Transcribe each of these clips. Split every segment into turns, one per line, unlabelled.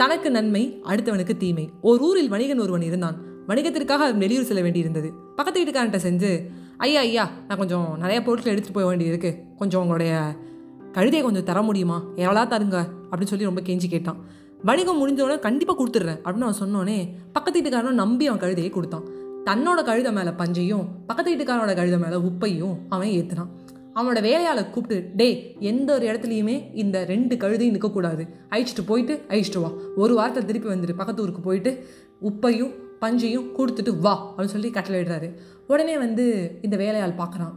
தனக்கு நன்மை அடுத்தவனுக்கு தீமை. ஒரு ஊரில் வணிகன் ஒருவன் இருந்தான். வணிகத்திற்காக அவன் வெளியூர் செல்ல வேண்டியிருந்தது. பக்கத்து வீட்டுக்காரன்ட்ட செஞ்சு ஐயா ஐயா நான் கொஞ்சம் நிறைய பொருட்கள் எடுத்துகிட்டு போக வேண்டியிருக்கு. கொஞ்சம் உங்களுடைய கழுதையை கொஞ்சம் தர முடியுமா? எவ்வளோ தருங்க அப்படின்னு சொல்லி ரொம்ப கெஞ்சி கேட்டான். வணிகம் முடிஞ்சோடனே கண்டிப்பாக கொடுத்துட்றேன் அப்படின்னு அவன் சொன்னோடனே பக்கத்து வீட்டுக்காரனும் நம்பி அவன் கழுதையை கொடுத்தான். தன்னோட கழுத மேலே பஞ்சையும் பக்கத்து வீட்டுக்காரனோட கழுத மேலே உப்பையும் அவன் ஏற்றுனான் அவனோட வேலையாளை கூப்பிட்டு டேய் எந்த ஒரு இடத்துலையுமே இந்த ரெண்டு கழுதையும் நிற்கக்கூடாது அழிச்சிட்டு போயிட்டு அழிச்சிட்டு வா. ஒரு வாரத்தில் திருப்பி வந்துட்டு பக்கத்து ஊருக்கு போயிட்டு உப்பையும் பஞ்சையும் கொடுத்துட்டு வா அப்படின்னு சொல்லி கட்டளை இடுறாரு. உடனே வந்து இந்த வேலையாள் பார்க்குறான்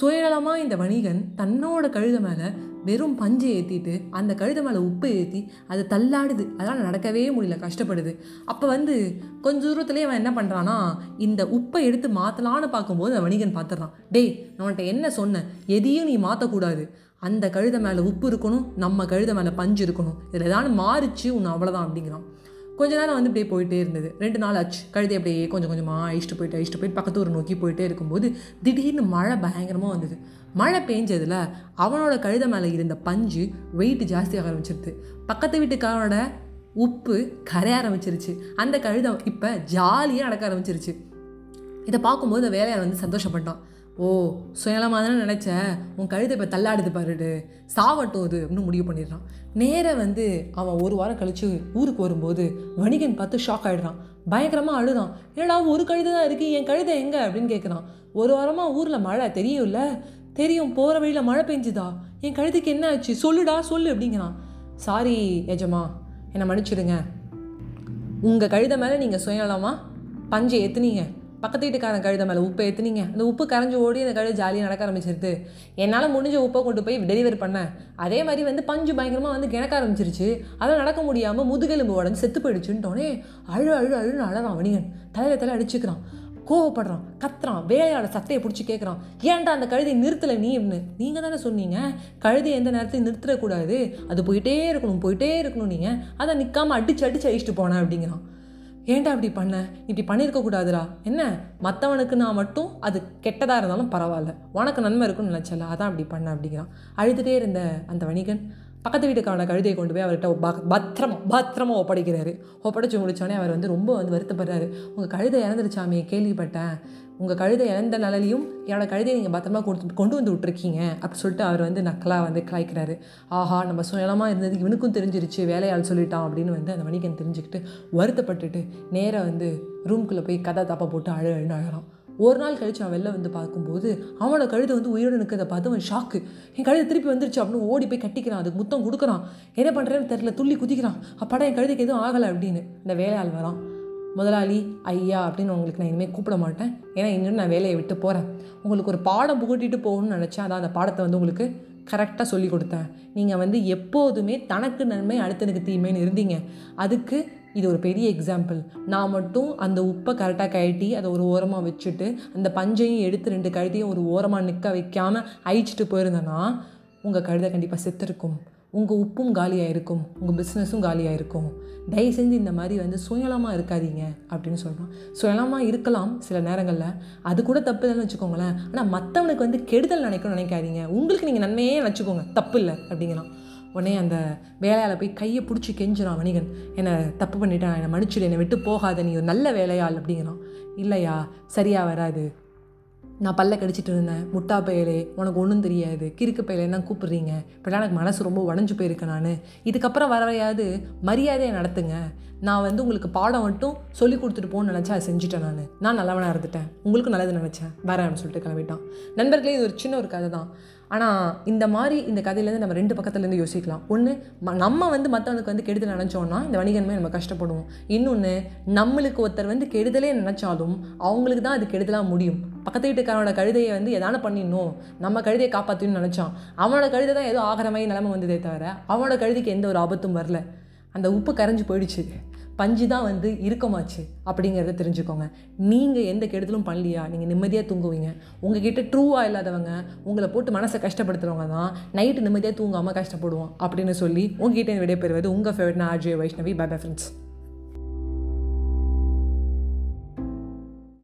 சுயநலமாக இந்த வணிகன் தன்னோட கழுத மேலே வெறும் பஞ்சை ஏற்றிட்டு அந்த கழுதை மேலே உப்பை ஏற்றி அது தள்ளாடுது. அதனால் நடக்கவே முடியல கஷ்டப்படுது. அப்போ வந்து கொஞ்ச தூரத்துலேயே அவன் என்ன பண்ணுறான்னா இந்த உப்பை எடுத்து மாற்றலான்னு பார்க்கும்போது வணிகன் பார்த்துட்றான். டேய் நான் உன்கிட்ட என்ன சொன்னேன்? எதையும் நீ மாற்றக்கூடாது அந்த கழுதை மேலே உப்பு இருக்கணும் நம்ம கழுதை மேலே பஞ்சு இருக்கணும். இதில் ஏதாவது மாறிச்சு உன்னை அவ்வளோதான் அப்படிங்கிறான். கொஞ்ச நேரம் வந்து இப்படியே போயிட்டே இருந்தது. ரெண்டு நாள் ஆச்சு. கழுதை அப்படியே கொஞ்சம் கொஞ்சமாக அழிச்சிட்டு போயிட்டு அழிச்சிட்டு போயிட்டு பக்கத்து ஊர் நோக்கி போயிட்டே இருக்கும்போது திடீர்னு மழை பயங்கரமாக வந்தது. மழை பெஞ்சதில் அவனோட கழுதை மேலே இருந்த பஞ்சு வெயிட் ஜாஸ்தியாக ஆரம்பிச்சிருது. பக்கத்து வீட்டுக்காரனோட உப்பு கரைய ஆரம்பிச்சிருச்சு. அந்த கழுதை இப்போ ஜாலியாக நடக்க ஆரம்பிச்சிருச்சு. இதை பார்க்கும்போது வேலையார் வந்து சந்தோஷப்பட்டான். ஓ சுயநலமாக தானே நினச்ச உன் கழுத்தை இப்போ தள்ளாடுது பாருடு. சாவட்டும் அது அப்படின்னு முடிவு பண்ணிடுறான். நேராக வந்து அவன் ஒரு வாரம் கழித்து ஊருக்கு வரும்போது வணிகன் பார்த்து ஷாக் ஆகிடுறான் பயங்கரமாக அழுதான். என்னடா ஒரு கழுதை தான் இருக்குது என் கழுதை எங்கே? அப்படின்னு கேட்குறான் ஒரு வாரமாக ஊரில் மழை தெரியும்ல தெரியும் போகிற வழியில் மழை பெஞ்சுதா? என் கழுத்துக்கு என்ன ஆச்சு? சொல்லுடா சொல்லு அப்படிங்கிறான். சாரி எஜமா என்னை மன்னிச்சிடுங்க. உங்கள் கழுதை மேலே நீங்கள் சுயநலமாக பஞ்சை ஏற்றுனீங்க பக்கத்து வீட்டுக்காரன் கழுதை மேலே உப்பை ஏற்றுனீங்க அந்த உப்பு கரைஞ்சி ஓடி அந்த கழுதை ஜாலியாக நடக்க ஆரம்பிச்சிருது. என்னால் முடிஞ்ச உப்பை கொண்டு போய் டெலிவரி பண்ணேன் அதே மாதிரி வந்து பஞ்சு பயங்கரமாக வந்து கிணக்க ஆரம்பிச்சிருச்சு. அதெல்லாம் நடக்க முடியாமல் முதுகெலும்பு உடஞ்சி செத்து போயிடுச்சுன்ட்டோனே அழு அழு அழுன்னு அழறான் வணிகன். தலையில தலை அடிச்சுக்கிறான். கோவப்படுறான் கத்துறான் வேலையாட சத்தையை பிடிச்சி கேட்குறான் ஏன்டா அந்த கழுதையை நிறுத்தலை நீ அப்படின்னு. நீங்கள் தானே சொன்னீங்க. கழுதை எந்த நேரத்தையும் நிறுத்தக்கூடாது. அது போயிட்டே இருக்கணும் போயிட்டே இருக்கணும் நீங்கள் அதை நிற்காமல் அடிச்சு அடிச்சு அழிச்சிட்டு போனேன் அப்படிங்கிறான். ஏன்டா இப்படி பண்ண? இப்படி பண்ணியிருக்க கூடாதுடா. என்ன? மற்றவனுக்கு நான் மட்டும் அது கெட்டதாக இருந்தாலும் பரவாயில்ல. உனக்கு நன்மை இருக்குன்னு நினச்சல அதான் அப்படி பண்ண அப்படிங்கிறான். அழுதுகிட்டே இருந்த அந்த வணிகன் பக்கத்து வீட்டுக்கான கழுதையை கொண்டு போய் அவர்கிட்ட ப- பத்திரமா பத்திரமா ஒப்படைக்கிறாரு. ஒப்படைச்சு முடிச்சோடனே அவர் வந்து ரொம்ப வந்து வருத்தப்படுறாரு. உங்கள் கழுதை இறந்துருச்சாமே கேள்விப்பட்டேன். உங்கள் கழுதை இறந்த நிலையிலையும் என்னோடய கழுதையை நீங்கள் பத்திரமா கொடுத்து கொண்டு வந்து விட்ருக்கீங்க அப்படி சொல்லிட்டு அவர் வந்து நக்கலாக வந்து கலாய்க்கிறாரு ஆஹா நம்ம சுயலமாக இருந்தது இவனுக்கும் தெரிஞ்சிருச்சு வேலையாள் சொல்லிட்டான் அப்படின்னு வந்து அந்த வணிகன் தெரிஞ்சுக்கிட்டு வருத்தப்பட்டுட்டு நேராக வந்து ரூம்குள்ளே போய் கதை தப்பை போட்டு அழு அழுன்னு அழகான் ஒரு நாள் கழிச்சு அவன் வெளில வந்து பார்க்கும்போது அவனோட கழுதை வந்து உயிரோடு நிற்கிறத பார்த்து அவன் ஷாக்கு என் கழுதை திருப்பி வந்துருச்சு அப்படின்னு ஓடி போய் கட்டிக்கிறான். அதுக்கு முத்தம் கொடுக்குறான். என்ன பண்ணுறேன்னு தெரில துள்ளி குதிக்கிறான். அப்பாடா என் கழுதைக்கு எதுவும் ஆகலை அப்படின்னு. இந்த வேலையாள் வரான். முதலாளி ஐயா அப்படின்னு உங்களுக்கு நான் இனிமேல் கூப்பிட மாட்டேன். ஏன்னா இன்னும் நான் வேலையை விட்டு போகிறேன் உங்களுக்கு ஒரு பாடம் புகட்டிட்டு போகணும்னு நினச்சேன். அதான் அந்த பாடத்தை வந்து உங்களுக்கு கரெக்டாக சொல்லி கொடுத்தேன். நீங்கள் வந்து எப்போதுமே தனக்கு நன்மை அடுத்தனுக்கு தீமைன்னு இருந்தீங்க. அதுக்கு இது ஒரு பெரிய எக்ஸாம்பிள் நான் மட்டும் அந்த உப்பை கரெக்டாக கழட்டி அதை ஒரு ஓரமாக வச்சுட்டு அந்த பஞ்சையும் எடுத்து ரெண்டு கழுதையும் ஒரு ஓரமாக நிற்க வைக்காமல் அழிச்சிட்டு போயிருந்தேன்னா உங்கள் கழுதை கண்டிப்பாக செத்துருக்கும். உங்கள் உப்பும் காலியாக இருக்கும். உங்கள் பிஸ்னஸும் காலியாக இருக்கும். தயவு செஞ்சு இந்த மாதிரி வந்து சுயலமாக இருக்காதீங்க அப்படின்னு சொல்கிறான் சுயலமாக இருக்கலாம் சில நேரங்களில். அது கூட தப்பு இல்லைன்னு வச்சுக்கோங்களேன். ஆனால் மற்றவனுக்கு வந்து கெடுதல் நினைக்கணும்னு நினைக்காதீங்க. உங்களுக்கு நீங்கள் நன்மையே வச்சுக்கோங்க தப்பு இல்லை அப்படிங்கலாம் உடனே அந்த வேலையால் போய் கையை பிடிச்சி கெஞ்சுறான் வணிகன். என்னை தப்பு பண்ணிட்டான் என்னை மன்னிச்சிடு என்னை விட்டு போகாத நீ ஒரு நல்ல வேலையாள் அப்படிங்கிறான். இல்லையா சரியாக வராது. நான் பல்ல கடிச்சிட்டு இருந்தேன். முட்டா பயலே உனக்கு ஒன்றும் தெரியாது. கிறுக்கு பயலே தான் கூப்பிடுறீங்க. இப்போலாம் எனக்கு மனசு ரொம்ப உடஞ்சு போயிருக்கேன் நான். இதுக்கப்புறம் வரவையாவது மரியாதையை நடத்துங்க. நான் வந்து உங்களுக்கு பாடம் மட்டும் சொல்லி கொடுத்துட்டு போகணும்னு நினச்சா அதை செஞ்சுட்டேன் நான். நான் நல்லவனாக இருந்துட்டேன். உங்களுக்கும் நல்லது நினச்சேன். வரேன்னு சொல்லிட்டு கிளம்பிட்டான். நண்பர்களே இது ஒரு சின்ன ஒரு கதை தான். ஆனால் இந்த மாதிரி இந்த கதையிலேருந்து நம்ம ரெண்டு பக்கத்துலேருந்து யோசிக்கலாம். ஒன்று நம்ம வந்து மற்றவனுக்கு வந்து கெடுதல் நினச்சோன்னா இந்த வணிகன்மே நம்ம கஷ்டப்படுவோம். இன்னொன்று நம்மளுக்கு ஒருத்தர் வந்து கெடுதலே நினச்சாலும் அவங்களுக்கு தான் அது கெடுதலாக முடியும். பக்கத்து வீட்டுக்காரனோட கழுதையை வந்து எதான பண்ணிடணும்? நம்ம கழுதையை காப்பாற்றணும்னு நினச்சான். அவனோட கழுதை தான் ஏதோ ஆகிற மாதிரி நிலமை வந்ததே தவிர அவனோட கழுதைக்கு எந்த ஒரு ஆபத்தும் வரல. அந்த உப்பு கரைஞ்சு போயிடுச்சு. பஞ்சு தான் வந்து இறுக்கமாச்சு அப்படிங்கிறத தெரிஞ்சுக்கோங்க. நீங்கள் எந்த கெடுதலும் பண்ணலையா? நீங்கள் நிம்மதியாக தூங்குவீங்க. உங்ககிட்ட ட்ரூவாக இல்லாதவங்க உங்களை போட்டு மனசை கஷ்டப்படுத்துறவங்க தான் நைட்டு நிம்மதியாக தூங்காமல் கஷ்டப்படுவோம் அப்படின்னு சொல்லி உங்ககிட்ட விடைபெறுவது உங்கள் favourite RJ Vaishnavi. Bye bye friends